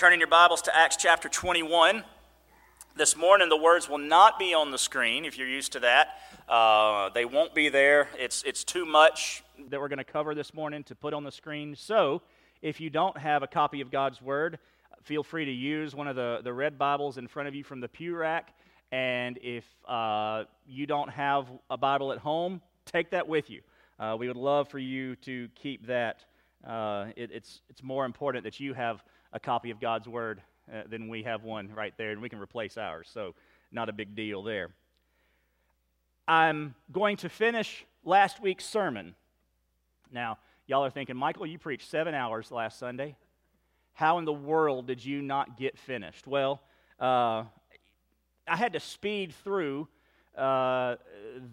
Turning your Bibles to Acts chapter 21. This morning, the words will not be on the screen if you're used to that. Uh, they won't be there. It's, it's too much that we're going to cover this morning to put on the screen. So, if you don't have a copy of God's Word, feel free to use one of the, the red Bibles in front of you from the pew rack. And if uh, you don't have a Bible at home, take that with you. Uh, we would love for you to keep that. Uh, it, it's, it's more important that you have a copy of God's Word uh, than we have one right there, and we can replace ours. So, not a big deal there. I'm going to finish last week's sermon. Now, y'all are thinking, Michael, you preached seven hours last Sunday. How in the world did you not get finished? Well, uh, I had to speed through uh,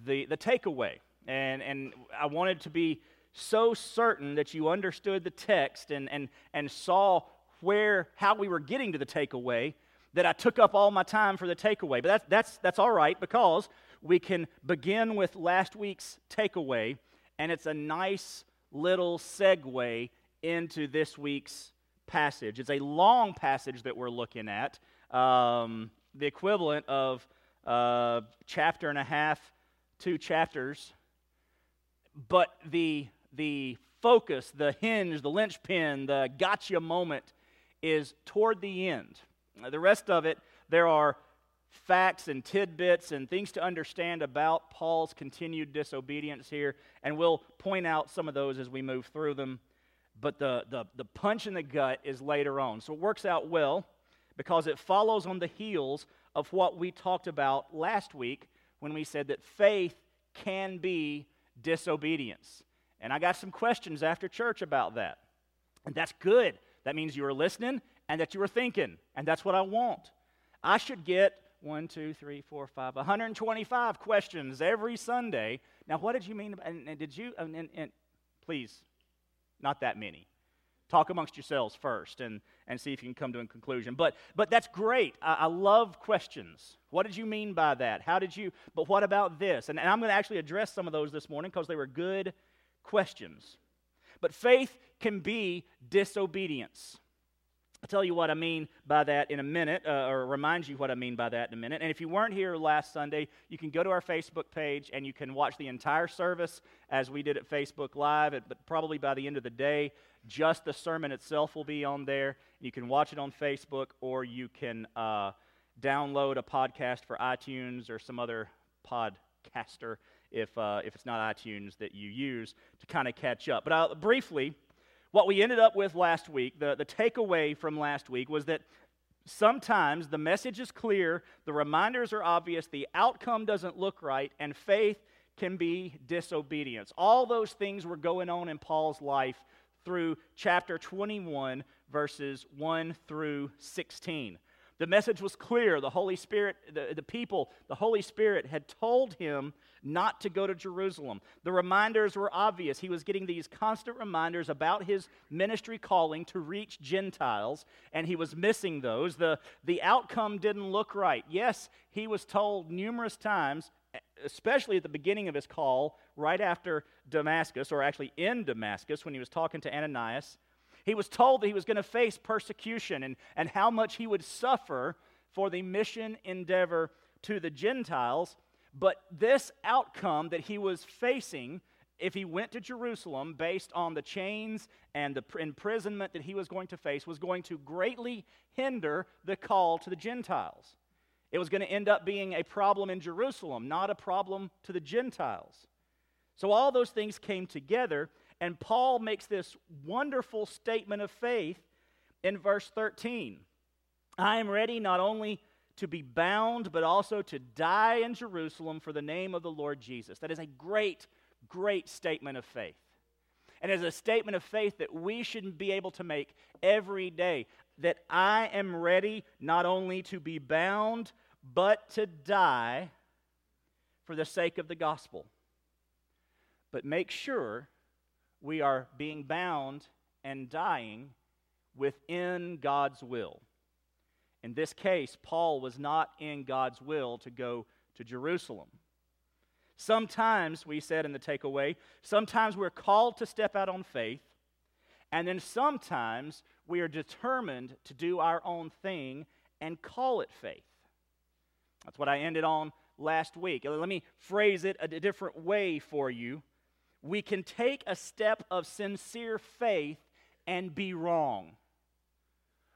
the, the takeaway, and, and I wanted to be so certain that you understood the text and, and, and saw where, how we were getting to the takeaway that I took up all my time for the takeaway. But that's, that's, that's all right because we can begin with last week's takeaway, and it's a nice little segue into this week's passage. It's a long passage that we're looking at, um, the equivalent of uh, chapter and a half, two chapters. But the, the focus, the hinge, the linchpin, the gotcha moment is toward the end. The rest of it, there are facts and tidbits and things to understand about Paul's continued disobedience here, and we'll point out some of those as we move through them. But the, the, the punch in the gut is later on. So it works out well because it follows on the heels of what we talked about last week when we said that faith can be disobedience. And I got some questions after church about that. And that's good that means you were listening and that you were thinking. And that's what I want. I should get one, two, three, four, five, 125 questions every Sunday. Now, what did you mean? And, and did you, and, and, and, please, not that many. Talk amongst yourselves first and, and see if you can come to a conclusion. But, but that's great. I, I love questions. What did you mean by that? How did you, but what about this? And, and I'm going to actually address some of those this morning because they were good questions. But faith can be disobedience. I'll tell you what I mean by that in a minute, uh, or remind you what I mean by that in a minute. And if you weren't here last Sunday, you can go to our Facebook page and you can watch the entire service as we did at Facebook Live. But probably by the end of the day, just the sermon itself will be on there. You can watch it on Facebook, or you can uh, download a podcast for iTunes or some other podcaster if, uh, if it's not iTunes that you use to kind of catch up. But I'll, briefly, what we ended up with last week, the, the takeaway from last week, was that sometimes the message is clear, the reminders are obvious, the outcome doesn't look right, and faith can be disobedience. All those things were going on in Paul's life through chapter 21, verses 1 through 16. The message was clear. The Holy Spirit, the, the people, the Holy Spirit had told him not to go to Jerusalem. The reminders were obvious. He was getting these constant reminders about his ministry calling to reach Gentiles, and he was missing those. The, the outcome didn't look right. Yes, he was told numerous times, especially at the beginning of his call, right after Damascus, or actually in Damascus, when he was talking to Ananias he was told that he was going to face persecution and, and how much he would suffer for the mission endeavor to the Gentiles. But this outcome that he was facing, if he went to Jerusalem based on the chains and the imprisonment that he was going to face, was going to greatly hinder the call to the Gentiles. It was going to end up being a problem in Jerusalem, not a problem to the Gentiles. So all those things came together, and Paul makes this wonderful statement of faith in verse 13 I am ready not only to be bound, but also to die in Jerusalem for the name of the Lord Jesus. That is a great, great statement of faith. And as a statement of faith that we should be able to make every day that I am ready not only to be bound, but to die for the sake of the gospel. But make sure we are being bound and dying within God's will. In this case, Paul was not in God's will to go to Jerusalem. Sometimes, we said in the takeaway, sometimes we're called to step out on faith, And then sometimes we are determined to do our own thing and call it faith. That's what I ended on last week. Let me phrase it a different way for you. We can take a step of sincere faith and be wrong.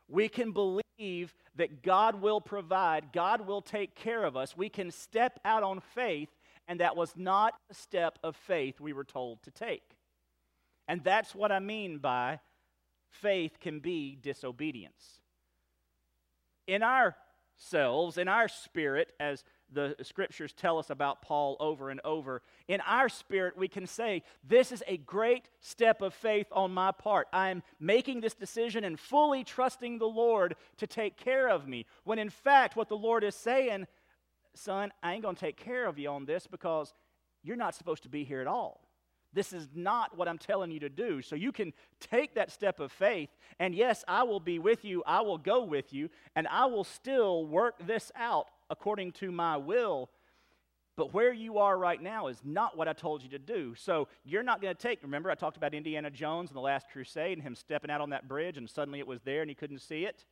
We can believe that God will provide, God will take care of us. We can step out on faith, and that was not a step of faith we were told to take. And that's what I mean by faith can be disobedience. In ourselves, in our spirit, as the scriptures tell us about Paul over and over. In our spirit, we can say, This is a great step of faith on my part. I'm making this decision and fully trusting the Lord to take care of me. When in fact, what the Lord is saying, Son, I ain't going to take care of you on this because you're not supposed to be here at all. This is not what I'm telling you to do. So you can take that step of faith, and yes, I will be with you, I will go with you, and I will still work this out according to my will. But where you are right now is not what I told you to do. So you're not going to take, remember, I talked about Indiana Jones in the last crusade and him stepping out on that bridge and suddenly it was there and he couldn't see it.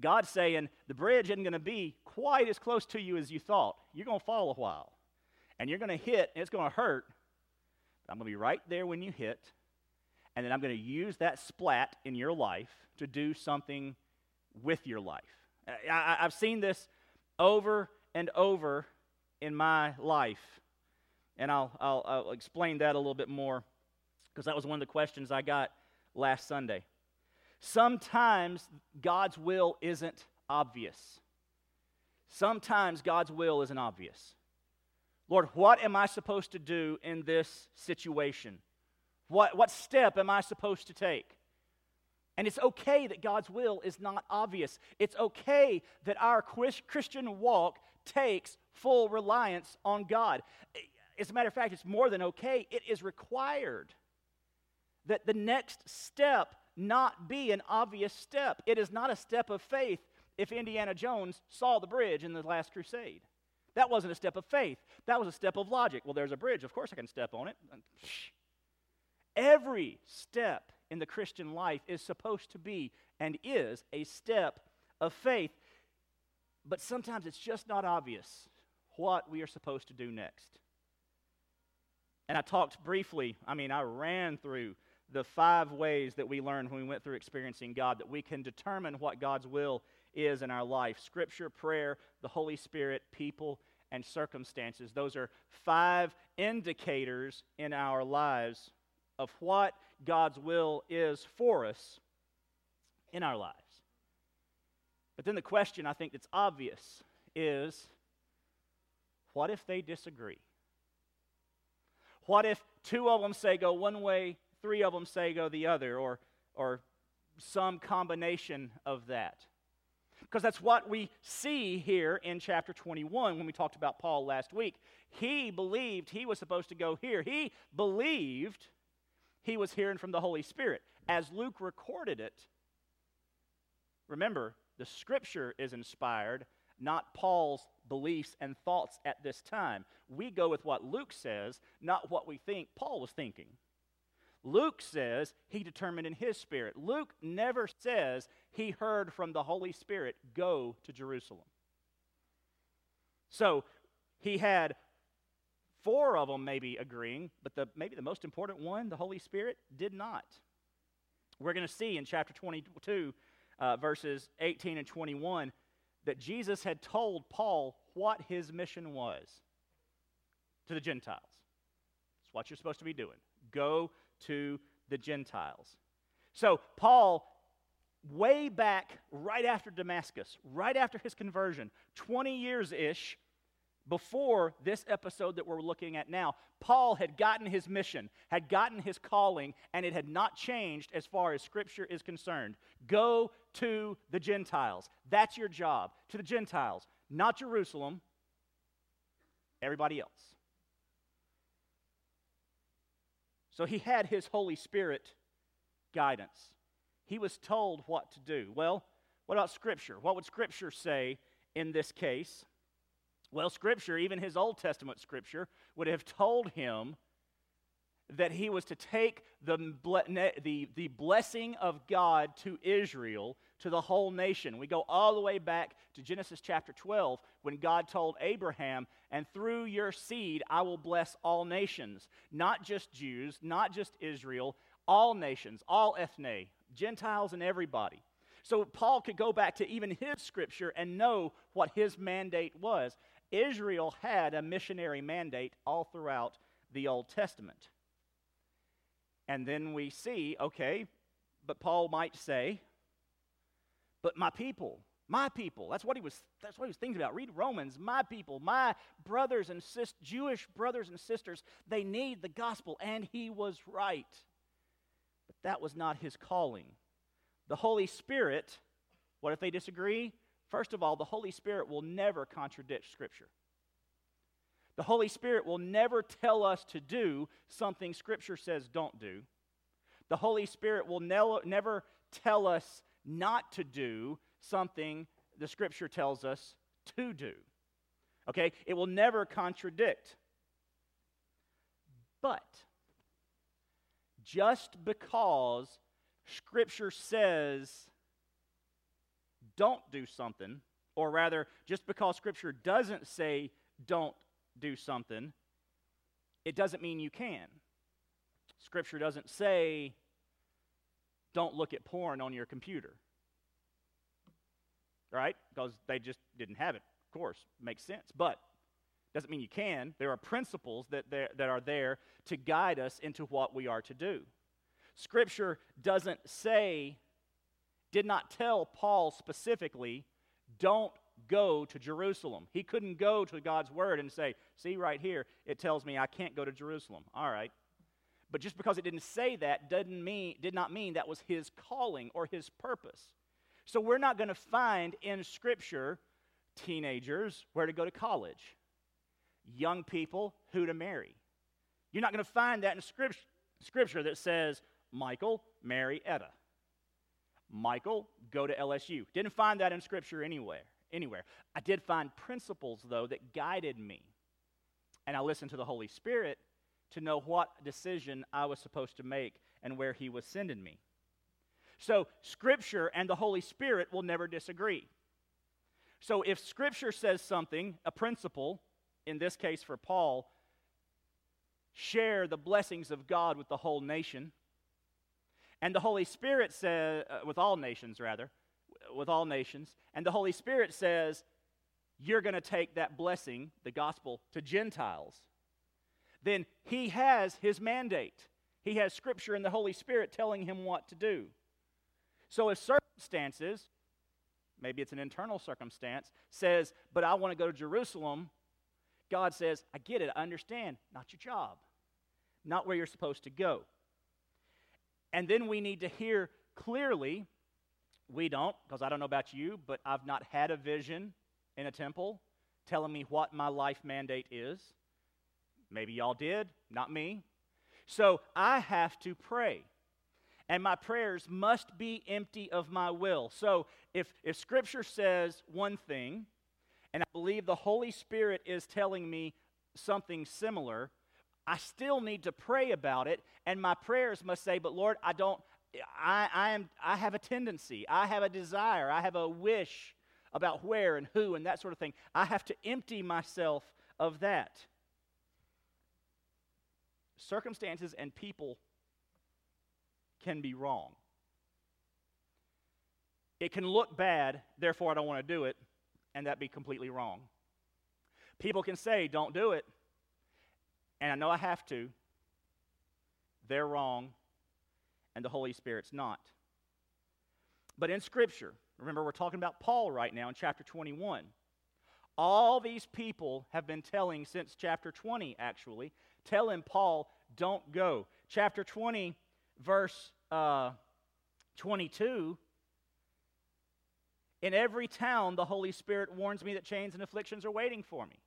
God's saying the bridge isn't going to be quite as close to you as you thought. You're going to fall a while and you're going to hit and it's going to hurt. But I'm going to be right there when you hit. And then I'm going to use that splat in your life to do something with your life. I, have seen this over and over in my life. And I'll, I'll, I'll explain that a little bit more because that was one of the questions I got last Sunday. Sometimes God's will isn't obvious. Sometimes God's will isn't obvious. Lord, what am I supposed to do in this situation? What, what step am I supposed to take? And it's okay that God's will is not obvious. It's okay that our Christian walk takes full reliance on God. As a matter of fact, it's more than okay, it is required that the next step not be an obvious step. It is not a step of faith if Indiana Jones saw the bridge in the last crusade. That wasn't a step of faith. That was a step of logic. Well, there's a bridge. Of course I can step on it. Every step in the Christian life is supposed to be and is a step of faith. But sometimes it's just not obvious what we are supposed to do next. And I talked briefly, I mean, I ran through the five ways that we learned when we went through experiencing God that we can determine what God's will is in our life Scripture, prayer, the Holy Spirit, people, and circumstances. Those are five indicators in our lives of what God's will is for us in our lives. But then the question I think that's obvious is what if they disagree? What if two of them say go one way, three of them say go the other, or, or some combination of that? Because that's what we see here in chapter 21 when we talked about Paul last week. He believed he was supposed to go here. He believed he was hearing from the Holy Spirit. As Luke recorded it, remember, the scripture is inspired, not Paul's beliefs and thoughts at this time. We go with what Luke says, not what we think Paul was thinking. Luke says he determined in his spirit. Luke never says he heard from the Holy Spirit, go to Jerusalem. So he had Four of them maybe agreeing, but the, maybe the most important one, the Holy Spirit, did not. We're going to see in chapter 22, uh, verses 18 and 21, that Jesus had told Paul what his mission was to the Gentiles. It's what you're supposed to be doing. Go to the Gentiles. So, Paul, way back right after Damascus, right after his conversion, 20 years ish, before this episode that we're looking at now, Paul had gotten his mission, had gotten his calling, and it had not changed as far as Scripture is concerned. Go to the Gentiles. That's your job. To the Gentiles, not Jerusalem, everybody else. So he had his Holy Spirit guidance. He was told what to do. Well, what about Scripture? What would Scripture say in this case? Well, Scripture, even his Old Testament Scripture, would have told him that he was to take the, the, the blessing of God to Israel, to the whole nation. We go all the way back to Genesis chapter 12 when God told Abraham, And through your seed I will bless all nations, not just Jews, not just Israel, all nations, all ethne, Gentiles, and everybody. So Paul could go back to even his scripture and know what his mandate was. Israel had a missionary mandate all throughout the Old Testament. And then we see, okay, but Paul might say, but my people, my people. That's what he was, that's what he was thinking about. Read Romans, my people, my brothers and sis, Jewish brothers and sisters, they need the gospel. And he was right. But that was not his calling. The Holy Spirit, what if they disagree? First of all, the Holy Spirit will never contradict Scripture. The Holy Spirit will never tell us to do something Scripture says don't do. The Holy Spirit will ne- never tell us not to do something the Scripture tells us to do. Okay? It will never contradict. But just because Scripture says don't do something, or rather, just because Scripture doesn't say don't do something, it doesn't mean you can. Scripture doesn't say, don't look at porn on your computer. Right? Because they just didn't have it. Of course, makes sense. But doesn't mean you can. There are principles that, that are there to guide us into what we are to do. Scripture doesn't say, did not tell Paul specifically, don't go to Jerusalem. He couldn't go to God's word and say, See, right here, it tells me I can't go to Jerusalem. All right. But just because it didn't say that doesn't mean, did not mean that was his calling or his purpose. So we're not going to find in Scripture teenagers where to go to college, young people who to marry. You're not going to find that in scripture, scripture that says, Michael, marry Etta. Michael, go to LSU. Didn't find that in Scripture anywhere anywhere. I did find principles, though, that guided me. And I listened to the Holy Spirit to know what decision I was supposed to make and where He was sending me. So, Scripture and the Holy Spirit will never disagree. So, if Scripture says something, a principle, in this case for Paul, share the blessings of God with the whole nation, and the Holy Spirit says, uh, with all nations rather, with all nations. And the Holy Spirit says, You're going to take that blessing, the gospel, to Gentiles. Then he has his mandate. He has Scripture and the Holy Spirit telling him what to do. So if circumstances, maybe it's an internal circumstance, says, But I want to go to Jerusalem, God says, I get it, I understand. Not your job, not where you're supposed to go. And then we need to hear clearly we don't, because I don't know about you, but I've not had a vision in a temple telling me what my life mandate is. Maybe y'all did, not me. So I have to pray. And my prayers must be empty of my will. So if, if Scripture says one thing, and I believe the Holy Spirit is telling me something similar, I still need to pray about it, and my prayers must say, But Lord, I don't, I, I, am, I have a tendency, I have a desire, I have a wish about where and who and that sort of thing. I have to empty myself of that. Circumstances and people can be wrong. It can look bad, therefore I don't want to do it, and that be completely wrong. People can say, don't do it, and I know I have to. They're wrong, and the Holy Spirit's not. But in Scripture, remember we're talking about Paul right now in chapter 21. All these people have been telling since chapter 20, actually, telling Paul, don't go. Chapter 20, verse uh, 22. In every town, the Holy Spirit warns me that chains and afflictions are waiting for me.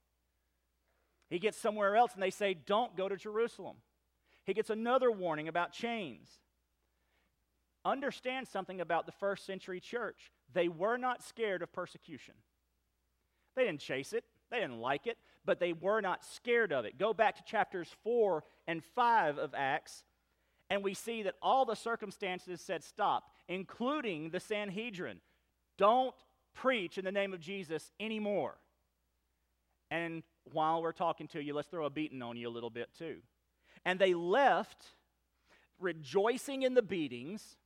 He gets somewhere else and they say, Don't go to Jerusalem. He gets another warning about chains understand something about the first century church. They were not scared of persecution. They didn't chase it, they didn't like it. but they were not scared of it. Go back to chapters 4 and 5 of Acts, and we see that all the circumstances said stop, including the Sanhedrin. Don't preach in the name of Jesus anymore. And while we're talking to you, let's throw a beating on you a little bit too. And they left rejoicing in the beatings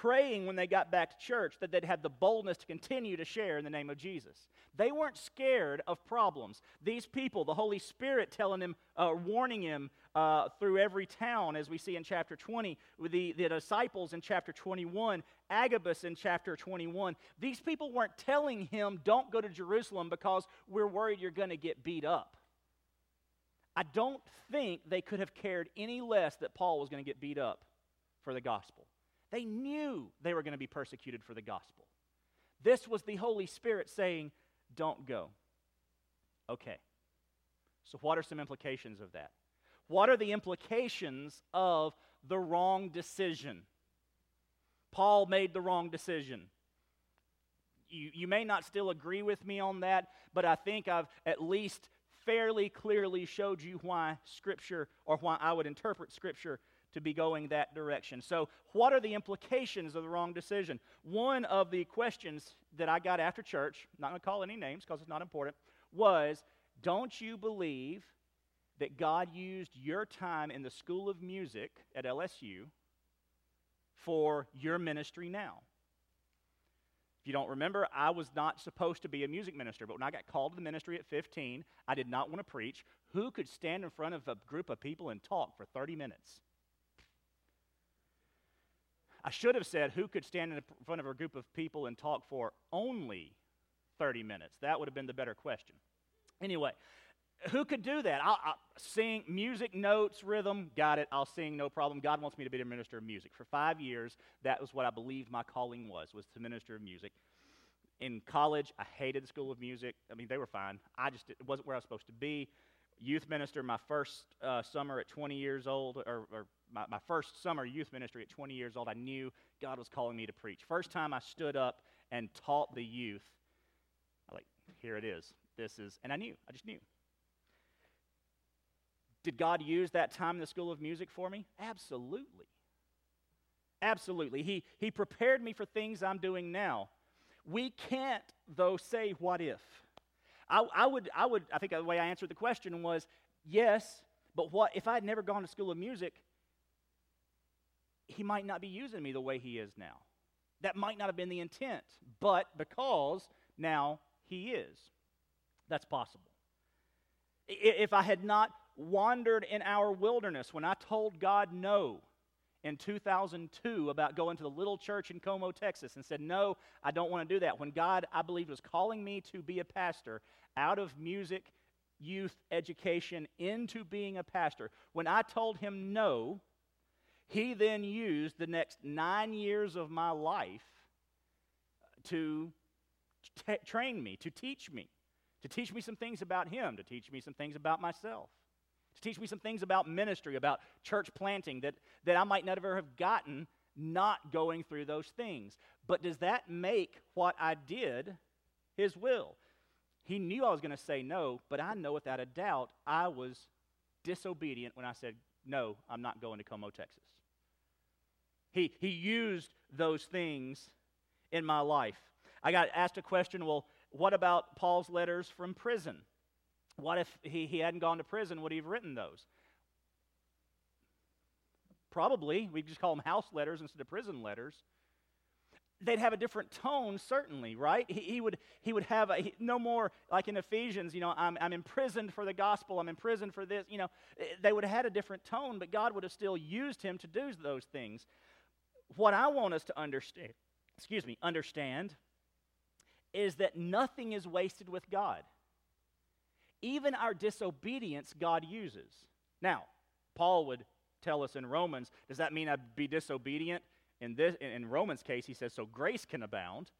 praying when they got back to church that they'd have the boldness to continue to share in the name of Jesus. They weren't scared of problems. These people, the Holy Spirit telling him, uh, warning him uh, through every town, as we see in chapter 20, with the, the disciples in chapter 21, Agabus in chapter 21, these people weren't telling him, don't go to Jerusalem because we're worried you're going to get beat up. I don't think they could have cared any less that Paul was going to get beat up for the gospel. They knew they were going to be persecuted for the gospel. This was the Holy Spirit saying, Don't go. Okay. So, what are some implications of that? What are the implications of the wrong decision? Paul made the wrong decision. You, you may not still agree with me on that, but I think I've at least fairly clearly showed you why Scripture, or why I would interpret Scripture to be going that direction. So, what are the implications of the wrong decision? One of the questions that I got after church, not going to call any names because it's not important, was Don't you believe that God used your time in the School of Music at LSU for your ministry now? If you don't remember, I was not supposed to be a music minister, but when I got called to the ministry at 15, I did not want to preach. Who could stand in front of a group of people and talk for 30 minutes? I should have said who could stand in front of a group of people and talk for only 30 minutes. That would have been the better question. Anyway, who could do that? I'll, I'll, sing music, notes, rhythm, got it. I'll sing, no problem. God wants me to be a minister of music. For five years, that was what I believed my calling was, was to minister of music. In college, I hated the school of music. I mean, they were fine. I just, it wasn't where I was supposed to be. Youth minister, my first uh, summer at 20 years old, or, or my, my first summer youth ministry at 20 years old, I knew God was calling me to preach. First time I stood up and taught the youth, I like, here it is. This is, and I knew, I just knew. Did God use that time in the School of Music for me? Absolutely. Absolutely. He, he prepared me for things I'm doing now. We can't, though, say what if. I, I, would, I would, I think the way I answered the question was yes, but what if I had never gone to School of Music? he might not be using me the way he is now. That might not have been the intent, but because now he is. That's possible. If I had not wandered in our wilderness when I told God no in 2002 about going to the little church in Como, Texas, and said, No, I don't want to do that. When God, I believe, was calling me to be a pastor out of music, youth, education into being a pastor, when I told him no, he then used the next nine years of my life to t- train me, to teach me, to teach me some things about Him, to teach me some things about myself, to teach me some things about ministry, about church planting that, that I might never have gotten not going through those things. But does that make what I did His will? He knew I was going to say no, but I know without a doubt I was disobedient when I said, no, I'm not going to Como, Texas. He, he used those things in my life. I got asked a question well, what about Paul's letters from prison? What if he, he hadn't gone to prison? Would he have written those? Probably. We just call them house letters instead of prison letters. They'd have a different tone, certainly, right? He, he would, he would have a, he, no more like in Ephesians, you know, I'm, I'm imprisoned for the gospel, I'm imprisoned for this. You know, they would have had a different tone, but God would have still used him to do those things. What I want us to understand, excuse me, understand is that nothing is wasted with God. Even our disobedience, God uses. Now, Paul would tell us in Romans, does that mean I'd be disobedient? In, this, in Romans' case, he says, so grace can abound.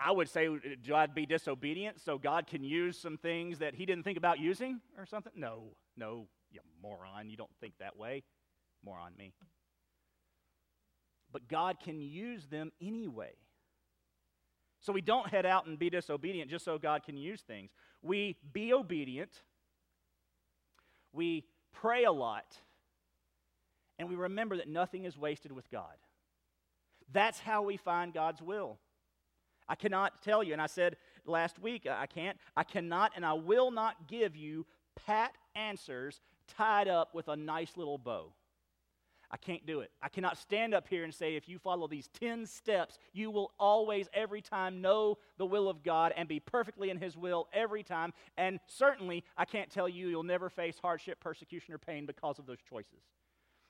I would say, do I be disobedient so God can use some things that he didn't think about using or something? No, no, you moron. You don't think that way. Moron, me but God can use them anyway. So we don't head out and be disobedient just so God can use things. We be obedient, we pray a lot, and we remember that nothing is wasted with God. That's how we find God's will. I cannot tell you, and I said last week, I can't, I cannot, and I will not give you pat answers tied up with a nice little bow. I can't do it. I cannot stand up here and say, if you follow these 10 steps, you will always, every time, know the will of God and be perfectly in His will every time. And certainly, I can't tell you you'll never face hardship, persecution, or pain because of those choices.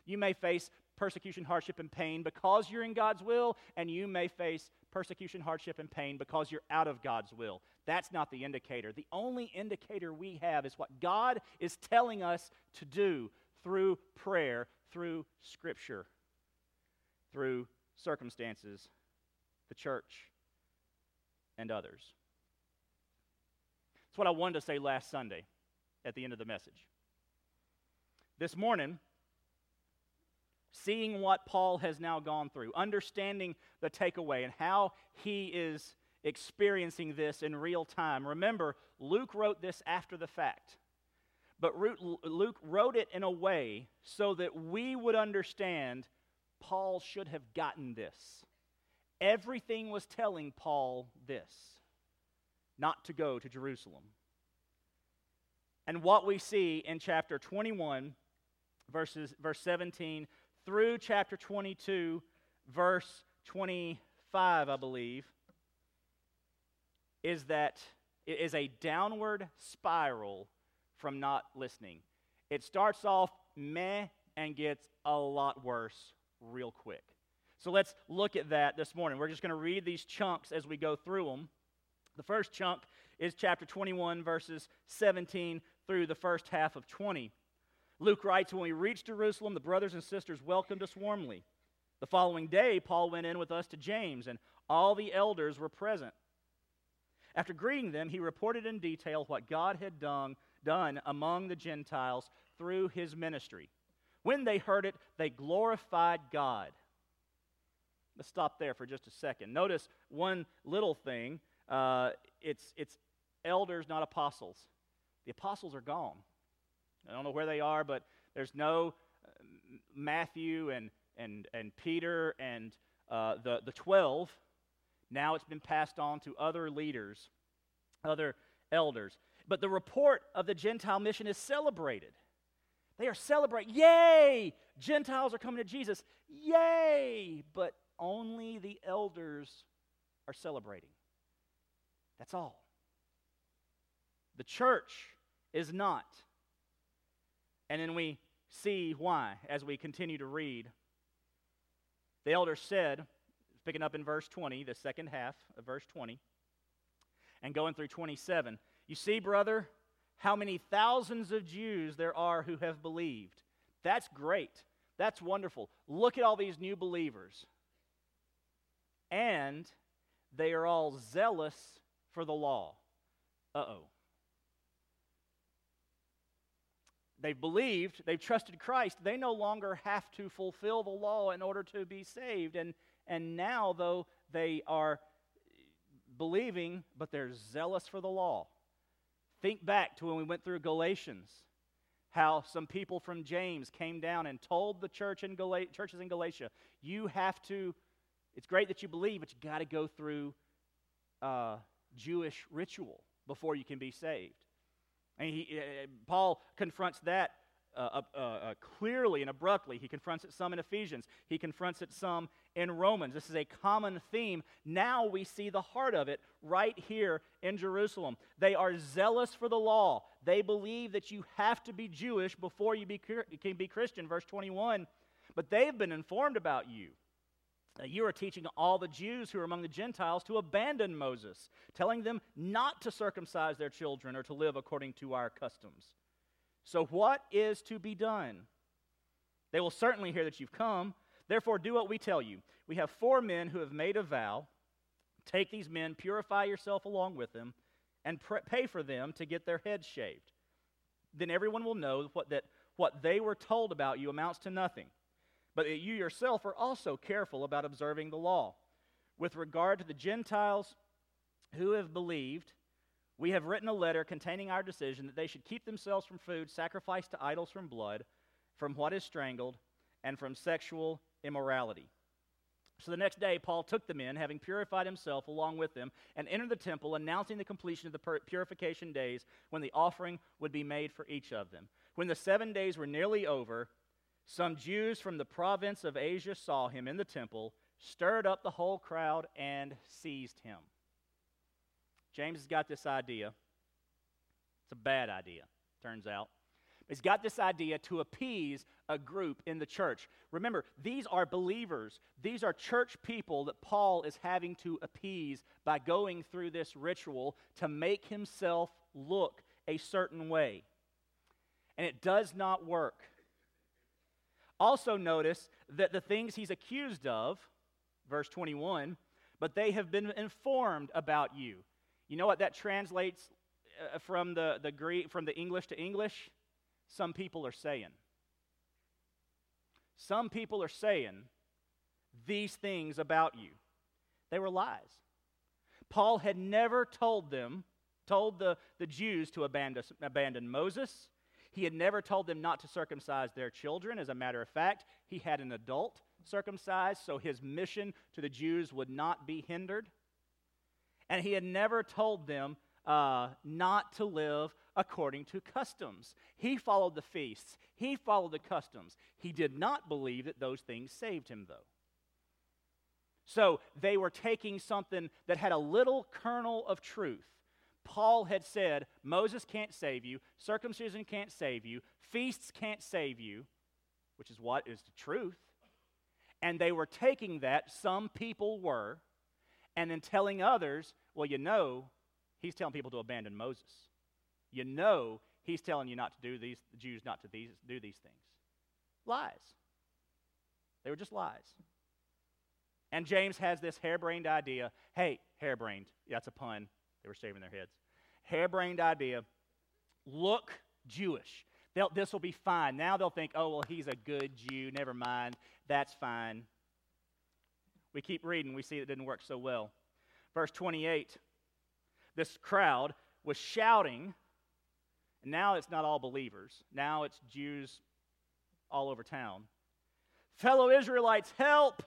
You may face persecution, hardship, and pain because you're in God's will, and you may face persecution, hardship, and pain because you're out of God's will. That's not the indicator. The only indicator we have is what God is telling us to do through prayer, through Scripture, through circumstances, the church, and others. That's what I wanted to say last Sunday at the end of the message. This morning, seeing what Paul has now gone through, understanding the takeaway and how he is experiencing this in real time. Remember, Luke wrote this after the fact, but Luke wrote it in a way so that we would understand Paul should have gotten this. Everything was telling Paul this not to go to Jerusalem. And what we see in chapter 21, verses, verse 17 through chapter 22, verse 25, I believe, is that it is a downward spiral from not listening. It starts off meh and gets a lot worse real quick. So let's look at that this morning. We're just going to read these chunks as we go through them. The first chunk is chapter 21, verses 17 through the first half of 20. Luke writes When we reached Jerusalem, the brothers and sisters welcomed us warmly. The following day, Paul went in with us to James, and all the elders were present. After greeting them, he reported in detail what God had done, done among the Gentiles through his ministry. When they heard it, they glorified God. Let's stop there for just a second. Notice one little thing uh, it's, it's elders, not apostles. The apostles are gone. I don't know where they are, but there's no uh, Matthew and, and, and Peter and uh, the, the 12. Now it's been passed on to other leaders, other elders. But the report of the Gentile mission is celebrated. They are celebrating. Yay! Gentiles are coming to Jesus. Yay! But only the elders are celebrating. That's all. The church is not. And then we see why as we continue to read. The elder said, picking up in verse 20, the second half of verse 20, and going through 27, You see, brother, how many thousands of Jews there are who have believed. That's great. That's wonderful. Look at all these new believers. And they are all zealous for the law. Uh oh. they've believed, they've trusted Christ, they no longer have to fulfill the law in order to be saved. And, and now, though, they are believing, but they're zealous for the law. Think back to when we went through Galatians, how some people from James came down and told the church in Gal- churches in Galatia, you have to, it's great that you believe, but you got to go through uh, Jewish ritual before you can be saved. And he, uh, Paul confronts that uh, uh, uh, clearly and abruptly. He confronts it some in Ephesians, he confronts it some in Romans. This is a common theme. Now we see the heart of it right here in Jerusalem. They are zealous for the law, they believe that you have to be Jewish before you, be, can be Christian. Verse 21 But they've been informed about you you are teaching all the Jews who are among the Gentiles to abandon Moses, telling them not to circumcise their children or to live according to our customs. So, what is to be done? They will certainly hear that you've come. Therefore, do what we tell you. We have four men who have made a vow. Take these men, purify yourself along with them, and pay for them to get their heads shaved. Then everyone will know what, that what they were told about you amounts to nothing but that you yourself are also careful about observing the law. With regard to the Gentiles, who have believed, we have written a letter containing our decision that they should keep themselves from food sacrificed to idols from blood, from what is strangled, and from sexual immorality. So the next day, Paul took them in, having purified himself along with them, and entered the temple, announcing the completion of the purification days when the offering would be made for each of them. When the seven days were nearly over, some Jews from the province of Asia saw him in the temple, stirred up the whole crowd, and seized him. James has got this idea. It's a bad idea, turns out. He's got this idea to appease a group in the church. Remember, these are believers. These are church people that Paul is having to appease by going through this ritual to make himself look a certain way. And it does not work. Also, notice that the things he's accused of, verse 21, but they have been informed about you. You know what that translates uh, from the, the Greek, from the English to English? some people are saying. Some people are saying these things about you. They were lies. Paul had never told them, told the, the Jews to abandon, abandon Moses. He had never told them not to circumcise their children. As a matter of fact, he had an adult circumcised, so his mission to the Jews would not be hindered. And he had never told them uh, not to live according to customs. He followed the feasts, he followed the customs. He did not believe that those things saved him, though. So they were taking something that had a little kernel of truth. Paul had said, Moses can't save you, circumcision can't save you, feasts can't save you, which is what is the truth. And they were taking that, some people were, and then telling others, well, you know, He's telling people to abandon Moses. You know he's telling you not to do these, the Jews not to these, do these things. Lies. They were just lies. And James has this harebrained idea. Hey, harebrained. That's a pun. They were shaving their heads. Harebrained idea. Look Jewish. this will be fine. Now they'll think, oh, well, he's a good Jew. Never mind. That's fine. We keep reading. We see it didn't work so well. Verse 28 this crowd was shouting, and now it's not all believers. Now it's Jews all over town. Fellow Israelites, help!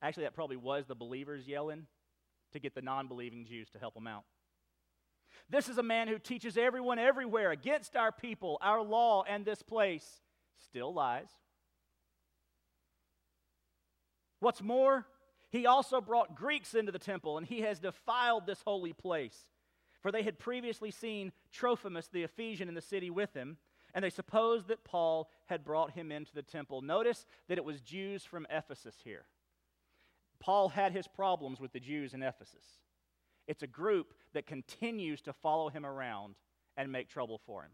Actually, that probably was the believers yelling to get the non believing Jews to help them out. This is a man who teaches everyone everywhere against our people, our law, and this place. Still lies. What's more, he also brought Greeks into the temple, and he has defiled this holy place. For they had previously seen Trophimus the Ephesian in the city with him, and they supposed that Paul had brought him into the temple. Notice that it was Jews from Ephesus here. Paul had his problems with the Jews in Ephesus. It's a group that continues to follow him around and make trouble for him.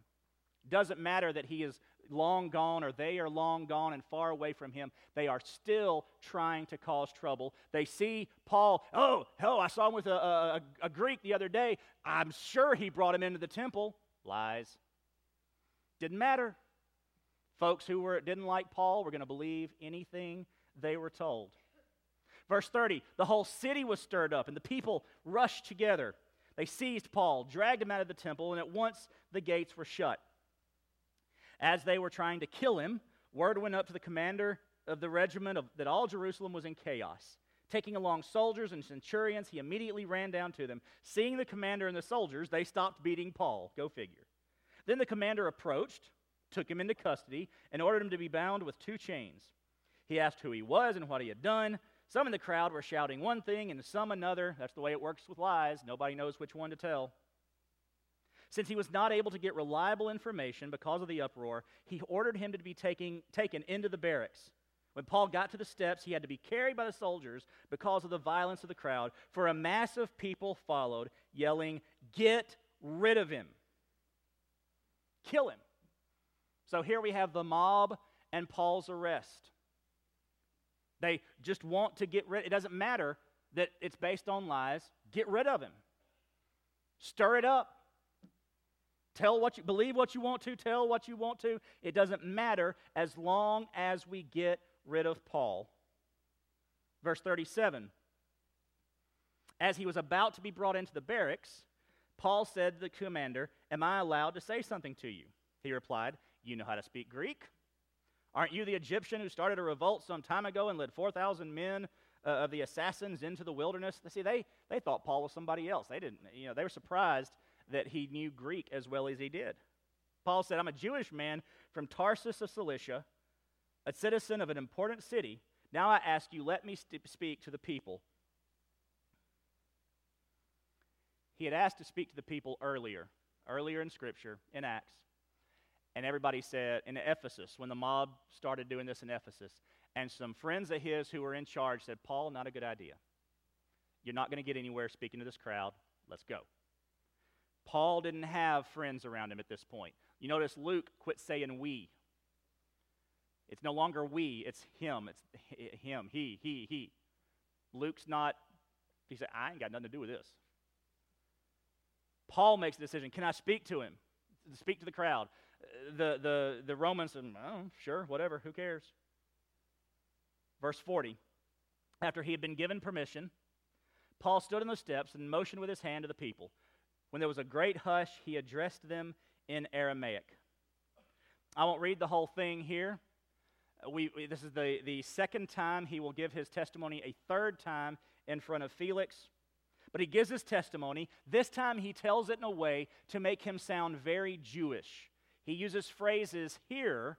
Doesn't matter that he is long gone or they are long gone and far away from him. They are still trying to cause trouble. They see Paul, oh, hell, I saw him with a, a, a Greek the other day. I'm sure he brought him into the temple. Lies. Didn't matter. Folks who were, didn't like Paul were going to believe anything they were told. Verse 30 the whole city was stirred up, and the people rushed together. They seized Paul, dragged him out of the temple, and at once the gates were shut. As they were trying to kill him, word went up to the commander of the regiment of, that all Jerusalem was in chaos. Taking along soldiers and centurions, he immediately ran down to them. Seeing the commander and the soldiers, they stopped beating Paul. Go figure. Then the commander approached, took him into custody, and ordered him to be bound with two chains. He asked who he was and what he had done. Some in the crowd were shouting one thing and some another. That's the way it works with lies. Nobody knows which one to tell. Since he was not able to get reliable information because of the uproar, he ordered him to be taking, taken into the barracks. When Paul got to the steps, he had to be carried by the soldiers because of the violence of the crowd, for a mass of people followed, yelling, Get rid of him! Kill him! So here we have the mob and Paul's arrest. They just want to get rid. It doesn't matter that it's based on lies. Get rid of him. Stir it up. Tell what you believe what you want to, tell what you want to. It doesn't matter as long as we get rid of Paul. Verse 37. As he was about to be brought into the barracks, Paul said to the commander, Am I allowed to say something to you? He replied, You know how to speak Greek? Aren't you the Egyptian who started a revolt some time ago and led 4,000 men uh, of the assassins into the wilderness? See, they, they thought Paul was somebody else. They didn't, you know, they were surprised that he knew Greek as well as he did. Paul said, I'm a Jewish man from Tarsus of Cilicia, a citizen of an important city. Now I ask you, let me st- speak to the people. He had asked to speak to the people earlier, earlier in Scripture, in Acts. And everybody said, in Ephesus, when the mob started doing this in Ephesus, and some friends of his who were in charge said, Paul, not a good idea. You're not going to get anywhere speaking to this crowd. Let's go. Paul didn't have friends around him at this point. You notice Luke quit saying we. It's no longer we, it's him. It's him, he, he, he. Luke's not, he said, I ain't got nothing to do with this. Paul makes a decision. Can I speak to him? Speak to the crowd. The, the, the Romans, oh, sure, whatever, who cares? Verse 40. After he had been given permission, Paul stood on the steps and motioned with his hand to the people. When there was a great hush, he addressed them in Aramaic. I won't read the whole thing here. Uh, we, we, this is the, the second time he will give his testimony, a third time in front of Felix. But he gives his testimony. This time he tells it in a way to make him sound very Jewish. He uses phrases here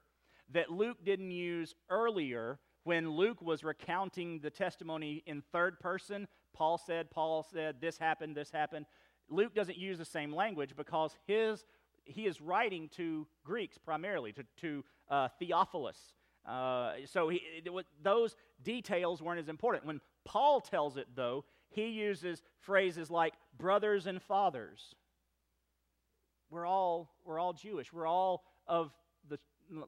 that Luke didn't use earlier when Luke was recounting the testimony in third person. Paul said, Paul said, this happened, this happened. Luke doesn't use the same language because his, he is writing to Greeks primarily, to, to uh, Theophilus. Uh, so he, those details weren't as important. When Paul tells it, though, he uses phrases like brothers and fathers. We're all, we're all Jewish. We're all of the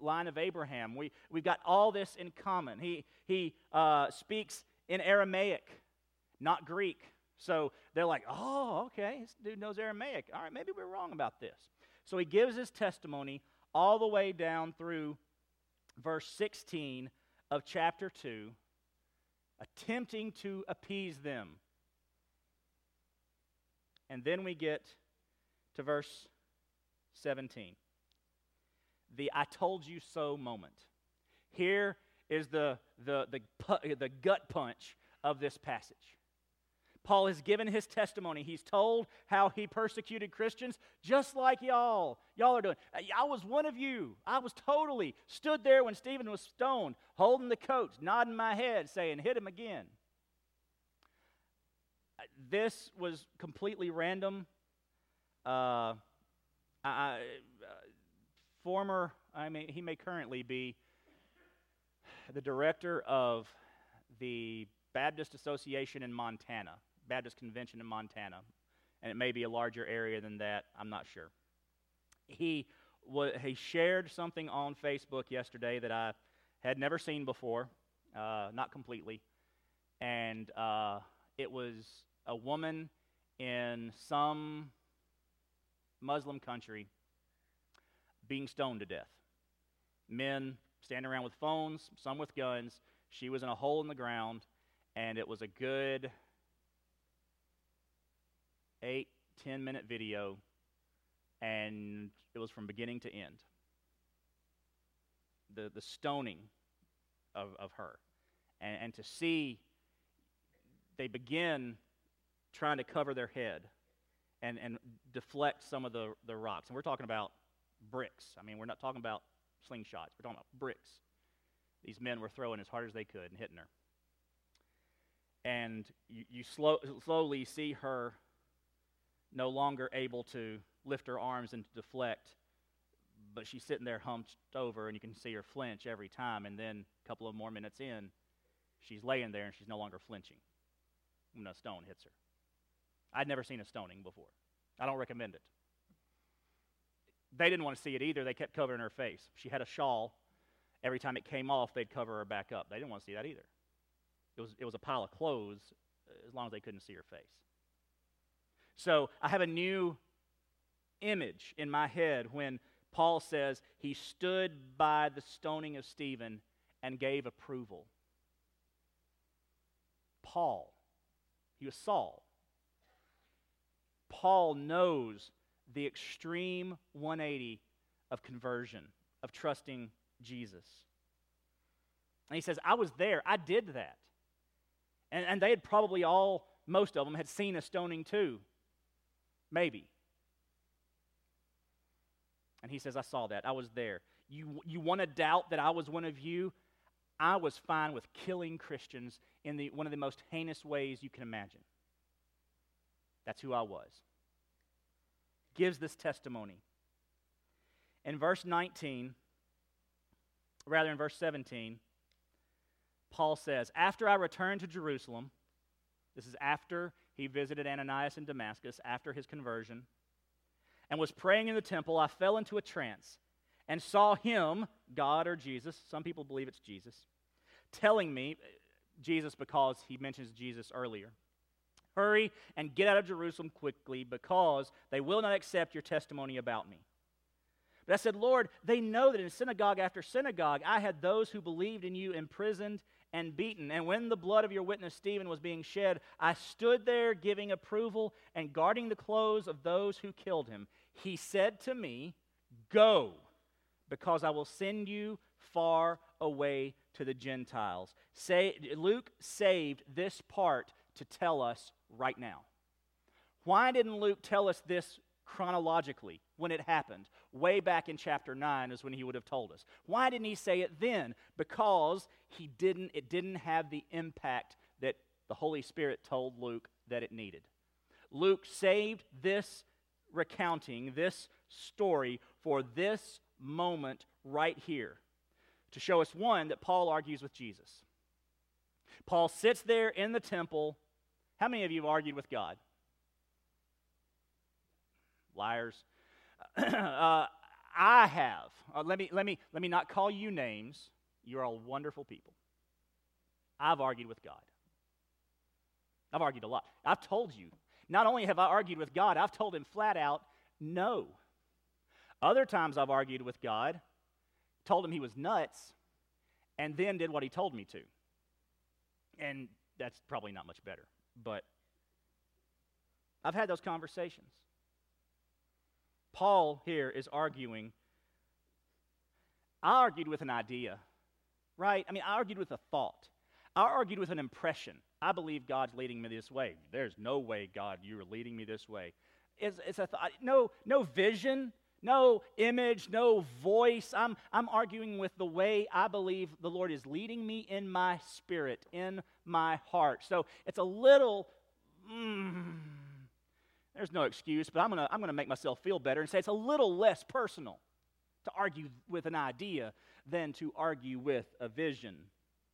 line of Abraham. We, we've got all this in common. He, he uh, speaks in Aramaic, not Greek. So they're like, oh, okay, this dude knows Aramaic. All right, maybe we're wrong about this. So he gives his testimony all the way down through verse 16 of chapter 2, attempting to appease them. And then we get to verse 17 the I told you so moment. Here is the, the, the, the gut punch of this passage. Paul has given his testimony. He's told how he persecuted Christians just like y'all. Y'all are doing. I was one of you. I was totally stood there when Stephen was stoned, holding the coat, nodding my head, saying, Hit him again. This was completely random. Uh, I, uh, former, I mean, he may currently be the director of the Baptist Association in Montana, Baptist Convention in Montana, and it may be a larger area than that. I'm not sure. He he shared something on Facebook yesterday that I had never seen before, uh, not completely, and uh, it was a woman in some Muslim country being stoned to death. Men standing around with phones, some with guns. She was in a hole in the ground, and it was a good eight, ten minute video, and it was from beginning to end. The, the stoning of, of her. And, and to see they begin trying to cover their head and, and deflect some of the, the rocks. And we're talking about bricks. I mean, we're not talking about slingshots, we're talking about bricks. These men were throwing as hard as they could and hitting her. And you, you slow, slowly see her no longer able to lift her arms and deflect, but she's sitting there humped over, and you can see her flinch every time. And then a couple of more minutes in, she's laying there and she's no longer flinching when a stone hits her. I'd never seen a stoning before. I don't recommend it. They didn't want to see it either. They kept covering her face. She had a shawl. Every time it came off, they'd cover her back up. They didn't want to see that either. It was, it was a pile of clothes uh, as long as they couldn't see her face. So I have a new image in my head when Paul says he stood by the stoning of Stephen and gave approval. Paul, he was Saul, Paul knows the extreme 180 of conversion, of trusting Jesus. And he says, I was there. I did that. And, and they had probably all, most of them, had seen a stoning too. Maybe. And he says, I saw that. I was there. You, you want to doubt that I was one of you? I was fine with killing Christians in the, one of the most heinous ways you can imagine. That's who I was. Gives this testimony. In verse 19, rather in verse 17, Paul says, After I returned to Jerusalem, this is after he visited Ananias in Damascus, after his conversion, and was praying in the temple, I fell into a trance and saw him, God or Jesus, some people believe it's Jesus, telling me, Jesus because he mentions Jesus earlier, hurry and get out of Jerusalem quickly because they will not accept your testimony about me. But I said, Lord, they know that in synagogue after synagogue I had those who believed in you imprisoned and beaten. And when the blood of your witness Stephen was being shed, I stood there giving approval and guarding the clothes of those who killed him. He said to me, Go, because I will send you far away to the Gentiles. Say, Luke saved this part to tell us right now. Why didn't Luke tell us this chronologically when it happened. Way back in chapter 9 is when he would have told us. Why didn't he say it then? Because he didn't it didn't have the impact that the Holy Spirit told Luke that it needed. Luke saved this recounting, this story for this moment right here to show us one that Paul argues with Jesus. Paul sits there in the temple. How many of you have argued with God? liars. uh, I have. Uh, let, me, let, me, let me not call you names. You're all wonderful people. I've argued with God. I've argued a lot. I've told you. Not only have I argued with God, I've told him flat out, no. Other times I've argued with God, told him he was nuts, and then did what he told me to. And that's probably not much better. But I've had those conversations. Paul here is arguing. I argued with an idea, right? I mean, I argued with a thought. I argued with an impression. I believe God's leading me this way. There's no way, God, you are leading me this way. It's, it's a thought. no, no vision, no image, no voice. I'm, I'm arguing with the way I believe the Lord is leading me in my spirit, in my heart. So it's a little. Mm, there's no excuse, but I'm going to I'm going to make myself feel better and say it's a little less personal to argue with an idea than to argue with a vision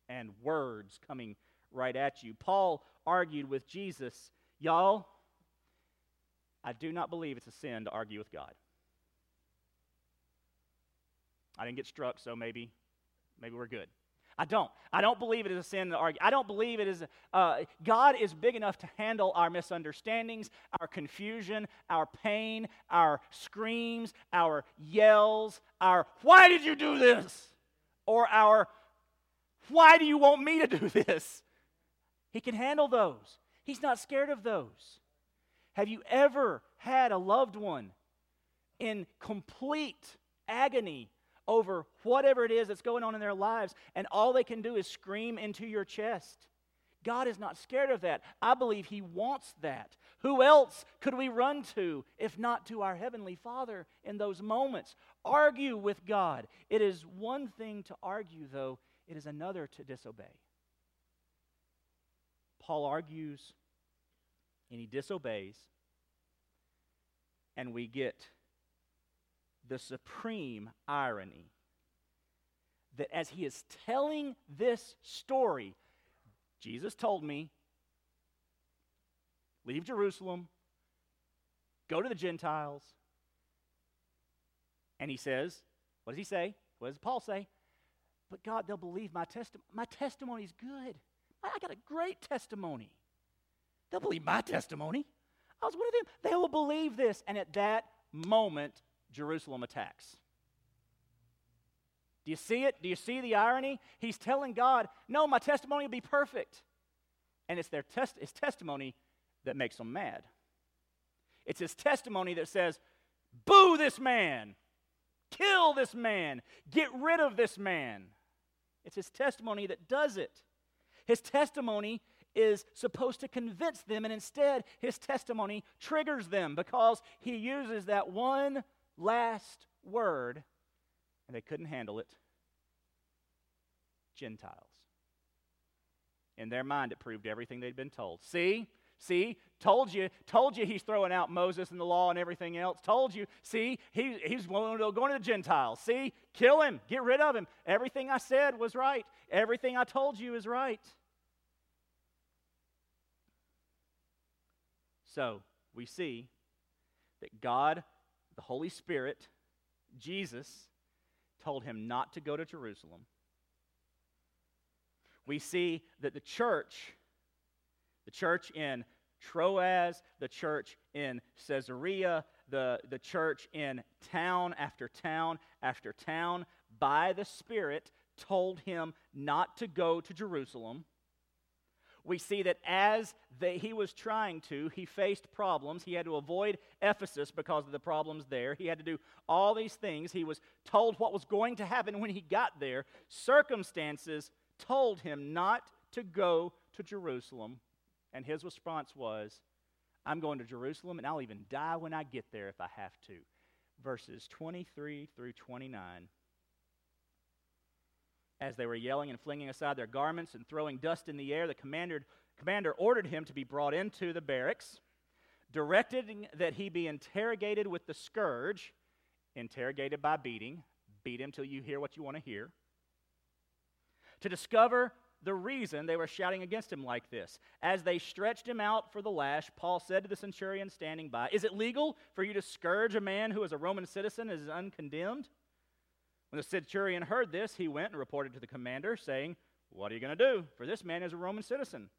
and words coming right at you. Paul argued with Jesus, y'all, I do not believe it's a sin to argue with God. I didn't get struck, so maybe maybe we're good. I don't. I don't believe it is a sin to argue. I don't believe it is. Uh, God is big enough to handle our misunderstandings, our confusion, our pain, our screams, our yells, our, why did you do this? Or our, why do you want me to do this? He can handle those. He's not scared of those. Have you ever had a loved one in complete agony over whatever it is that's going on in their lives, and all they can do is scream into your chest. God is not scared of that. I believe He wants that. Who else could we run to if not to our Heavenly Father in those moments? Argue with God. It is one thing to argue, though, it is another to disobey. Paul argues and he disobeys, and we get the supreme irony that as he is telling this story, Jesus told me, leave Jerusalem, go to the Gentiles. And he says, what does he say? What does Paul say? But God, they'll believe my testimony. My testimony is good. I got a great testimony. They'll believe my testimony. I was one of them. They will believe this. And at that moment, Jerusalem attacks. Do you see it? Do you see the irony? He's telling God, No, my testimony will be perfect. And it's their test, his testimony that makes them mad. It's his testimony that says, Boo this man! Kill this man! Get rid of this man! It's his testimony that does it. His testimony is supposed to convince them, and instead, his testimony triggers them because he uses that one last word, and they couldn't handle it Gentiles. In their mind, it proved everything they'd been told. See? See, told you, told you he's throwing out Moses and the law and everything else. Told you, see, he, he's going to the Gentiles. See, kill him, get rid of him. Everything I said was right. Everything I told you is right. So we see that God, Holy Spirit, Jesus, told him not to go to Jerusalem. We see that the church, the church in Troas, the church in Caesarea, the, the church in town after town after town, by the Spirit, told him not to go to Jerusalem we see that as he was trying to, he faced problems. He had to avoid Ephesus because of the problems there. He had to do all these things. He was told what was going to happen when he got there. Circumstances told him not to go to Jerusalem. And his response was, I'm going to Jerusalem and I'll even die when I get there if I have to. Verses 23 through 29 as they were yelling and flinging aside their garments and throwing dust in the air, the commander, commander ordered him to be brought into the barracks, directed that he be interrogated with the scourge, interrogated by beating, beat him till you hear what you want to hear, to discover the reason they were shouting against him like this. As they stretched him out for the lash, Paul said to the centurion standing by, Is it legal for you to scourge a man who is a Roman citizen and is uncondemned? When the centurion heard this, he went and reported to the commander, saying, What are you going to do? For this man is a Roman citizen.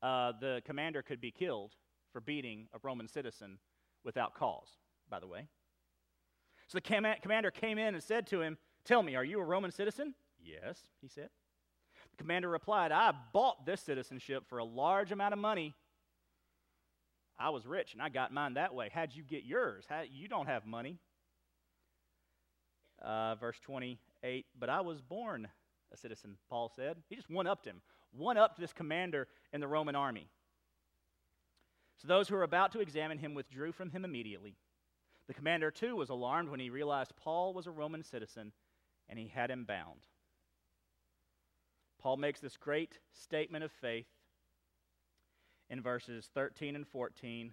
Uh, the commander could be killed for beating a Roman citizen without cause, by the way. So the com- commander came in and said to him, Tell me, are you a Roman citizen? Yes, he said. The commander replied, I bought this citizenship for a large amount of money. I was rich and I got mine that way. How'd you get yours? How, you don't have money uh, verse 28. But I was born a citizen, Paul said. He just one upped him, one upped this commander in the Roman army. So those who were about to examine him withdrew from him immediately. The commander, too, was alarmed when he realized Paul was a Roman citizen and he had him bound. Paul makes this great statement of faith in verses 13 and 14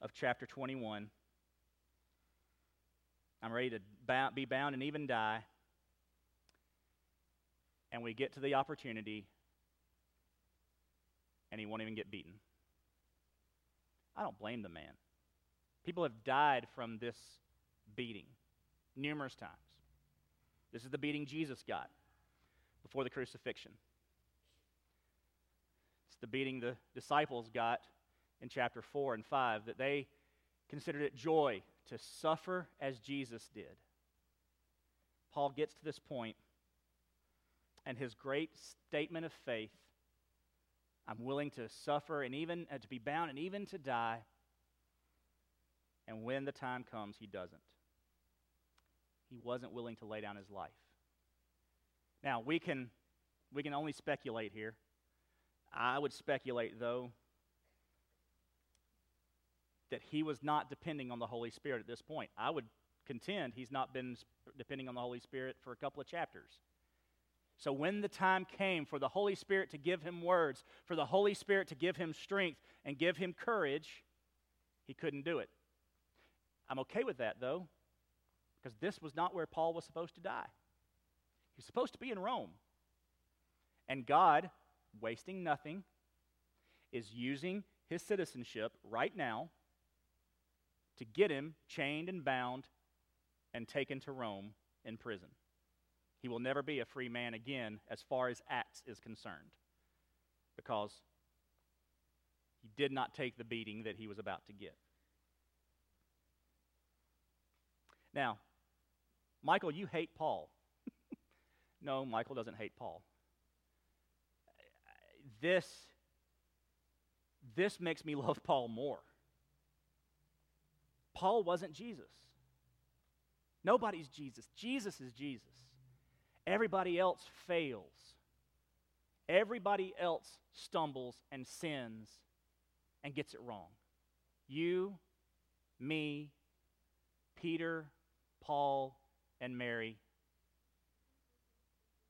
of chapter 21. I'm ready to be bound and even die. And we get to the opportunity, and he won't even get beaten. I don't blame the man. People have died from this beating numerous times. This is the beating Jesus got before the crucifixion. It's the beating the disciples got in chapter 4 and 5 that they considered it joy to suffer as Jesus did. Paul gets to this point, and his great statement of faith I'm willing to suffer and even uh, to be bound and even to die. And when the time comes, he doesn't. He wasn't willing to lay down his life. Now, we can, we can only speculate here. I would speculate, though, that he was not depending on the Holy Spirit at this point. I would contend he's not been depending on the Holy Spirit for a couple of chapters. So, when the time came for the Holy Spirit to give him words, for the Holy Spirit to give him strength and give him courage, he couldn't do it. I'm okay with that, though, because this was not where Paul was supposed to die. He was supposed to be in Rome. And God, wasting nothing, is using his citizenship right now to get him chained and bound and taken to Rome in prison. He will never be a free man again as far as Acts is concerned because he did not take the beating that he was about to get. Now, Michael, you hate Paul. no, Michael doesn't hate Paul. This, this makes me love Paul more Paul wasn't Jesus. Nobody's Jesus. Jesus is Jesus. Everybody else fails. Everybody else stumbles and sins and gets it wrong. You, me, Peter, Paul, and Mary,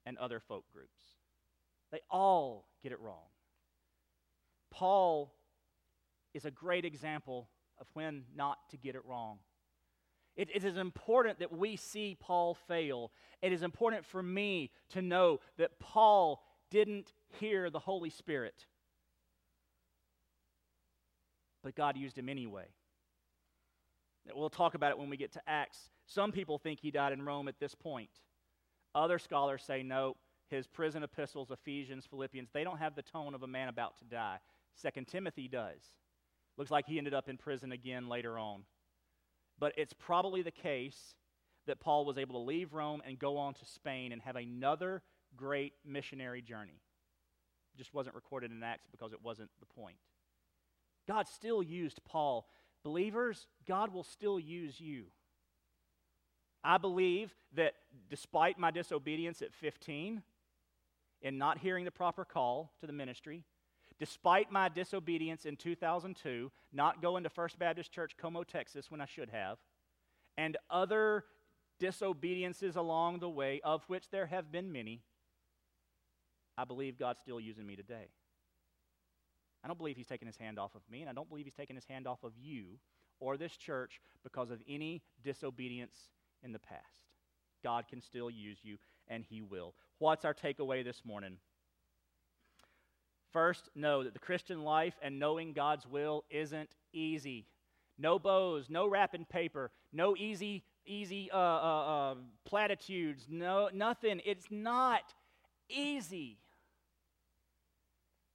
and other folk groups. They all get it wrong. Paul is a great example of when not to get it wrong. It, it is important that we see Paul fail. It is important for me to know that Paul didn't hear the Holy Spirit, but God used him anyway. We'll talk about it when we get to Acts. Some people think he died in Rome at this point. Other scholars say no, his prison epistles, Ephesians, Philippians, they don't have the tone of a man about to die. Second Timothy does. Looks like he ended up in prison again later on. But it's probably the case that Paul was able to leave Rome and go on to Spain and have another great missionary journey. It just wasn't recorded in Acts because it wasn't the point. God still used Paul. Believers, God will still use you. I believe that despite my disobedience at 15 in not hearing the proper call to the ministry, despite my disobedience in 2002, not going to First Baptist Church, Como, Texas, when I should have, and other disobediences along the way, of which there have been many, I believe God's still using me today. I don't believe He's taken His hand off of me, and I don't believe He's taken His hand off of you or this church because of any disobedience in the past. God can still use you, and He will. What's our takeaway this morning? First, know that the Christian life and knowing God's will isn't easy. No bows, no wrapping paper, no easy, easy uh, uh, uh, platitudes, no nothing. It's not easy.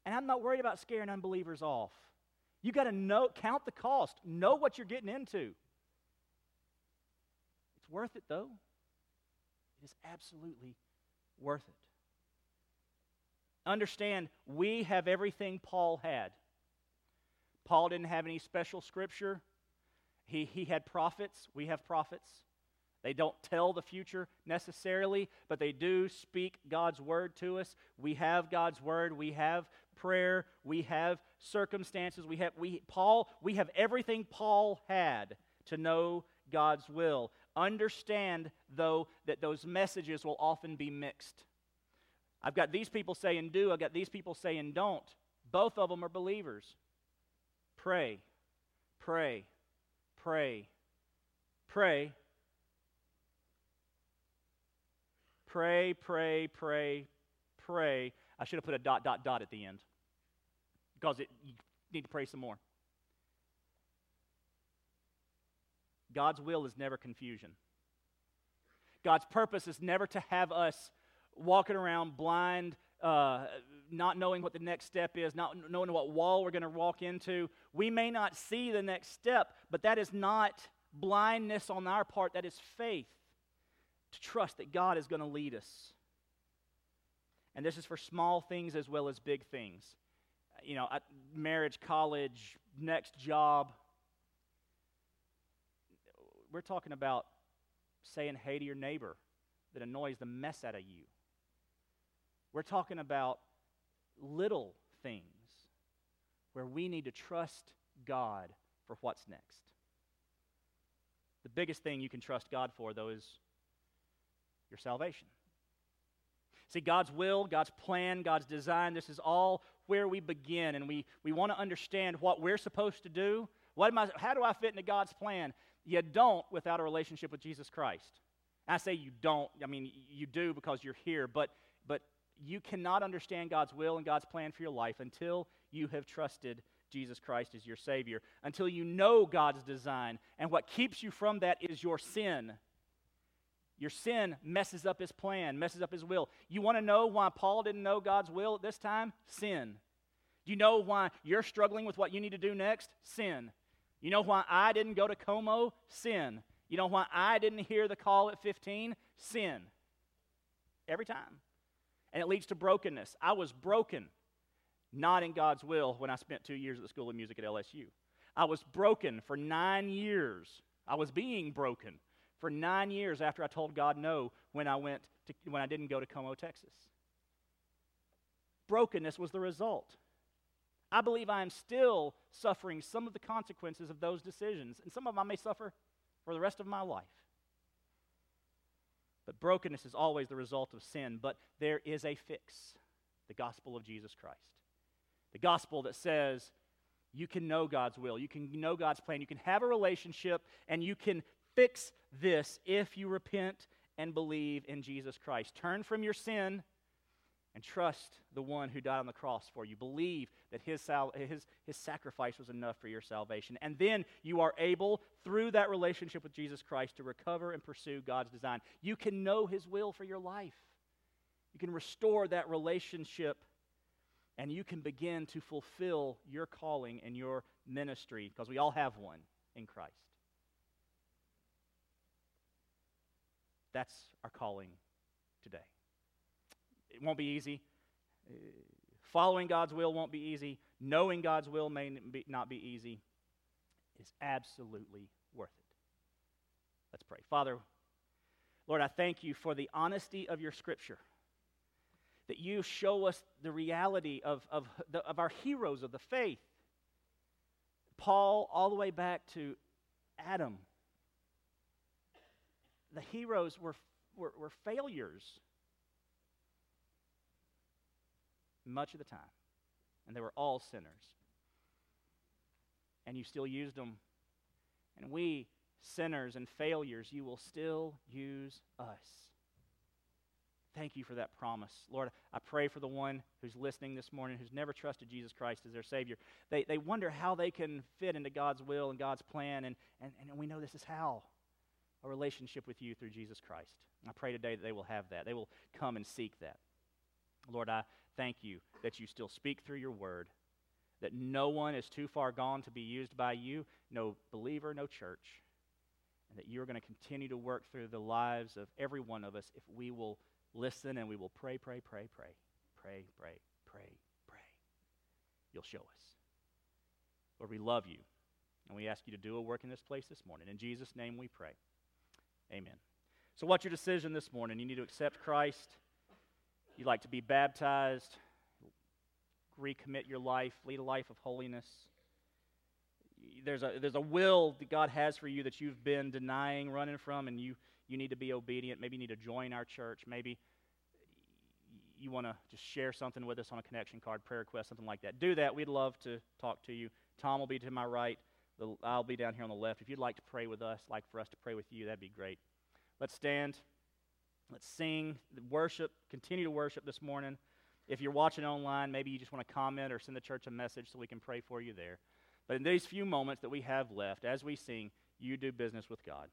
And I'm not worried about scaring unbelievers off. You got to know, count the cost, know what you're getting into. It's worth it, though. It is absolutely worth it. Understand, we have everything Paul had. Paul didn't have any special scripture. He, he had prophets. We have prophets. They don't tell the future necessarily, but they do speak God's word to us. We have God's word. We have prayer. We have circumstances. We have we Paul, we have everything Paul had to know God's will. Understand though that those messages will often be mixed. I've got these people saying do, I've got these people saying don't. Both of them are believers. Pray, pray, pray, pray. Pray, pray, pray, pray. I should have put a dot, dot, dot at the end because it, you need to pray some more. God's will is never confusion. God's purpose is never to have us walking around blind, uh, not knowing what the next step is, not knowing what wall we're going to walk into. We may not see the next step, but that is not blindness on our part, that is faith to trust that God is going to lead us. And this is for small things as well as big things. You know, marriage, college, next job. We're talking about saying hey to your neighbor that annoys the mess out of you. We're talking about little things where we need to trust God for what's next. The biggest thing you can trust God for, though, is your salvation. See, God's will, God's plan, God's design, this is all where we begin, and we, we want to understand what we're supposed to do. What am I, how do I fit into God's plan? You don't without a relationship with Jesus Christ. I say you don't, I mean, you do because you're here, but, you cannot understand God's will and God's plan for your life until you have trusted Jesus Christ as your Savior, until you know God's design. And what keeps you from that is your sin. Your sin messes up His plan, messes up His will. You want to know why Paul didn't know God's will at this time? Sin. Do you know why you're struggling with what you need to do next? Sin. You know why I didn't go to Como? Sin. You know why I didn't hear the call at 15? Sin. Every time and it leads to brokenness. I was broken, not in God's will, when I spent two years at the School of Music at LSU. I was broken for nine years. I was being broken for nine years after I told God no when I went to, when I didn't go to Como, Texas. Brokenness was the result. I believe I am still suffering some of the consequences of those decisions, and some of them I may suffer for the rest of my life. But brokenness is always the result of sin, but there is a fix the gospel of Jesus Christ. The gospel that says you can know God's will, you can know God's plan, you can have a relationship, and you can fix this if you repent and believe in Jesus Christ. Turn from your sin and trust the one who died on the cross for you. Believe that his, sal- his, his sacrifice was enough for your salvation. And then you are able, through that relationship with Jesus Christ, to recover and pursue God's design. You can know his will for your life. You can restore that relationship and you can begin to fulfill your calling and your ministry because we all have one in Christ. That's our calling today. It won't be easy. Following God's will won't be easy. Knowing God's will may not be easy. It's absolutely worth it. Let's pray. Father, Lord, I thank you for the honesty of your scripture. That you show us the reality of, of, the, of our heroes of the faith. Paul, all the way back to Adam. The heroes were, were, were failures much of the time. And they were all sinners. And you still used them. And we, sinners and failures, you will still use us. Thank you for that promise. Lord, I pray for the one who's listening this morning who's never trusted Jesus Christ as their Savior. They, they wonder how they can fit into God's will and God's plan, and, and, and we know this is how a relationship with you through Jesus Christ. I pray today that they will have that. They will come and seek that. Lord, I thank you that you still speak through your word, that no one is too far gone to be used by you, no believer, no church, and that you're going to continue to work through the lives of every one of us if we will listen and we will pray, pray, pray, pray, pray, pray, pray, pray. You'll show us. Lord, we love you, and we ask you to do a work in this place this morning. In Jesus' name we pray. Amen. So, what's your decision this morning? You need to accept Christ you'd like to be baptized, recommit your life, lead a life of holiness. There's a, there's a will that God has for you that you've been denying, running from, and you, you need to be obedient. Maybe you need to join our church. Maybe you want to just share something with us on a connection card, prayer request, something like that. Do that. We'd love to talk to you. Tom will be to my right. I'll be down here on the left. If you'd like to pray with us, like for us to pray with you, that'd be great. Let's stand. Let's sing, worship, continue to worship this morning. If you're watching online, maybe you just want to comment or send the church a message so we can pray for you there. But in these few moments that we have left, as we sing, you do business with God.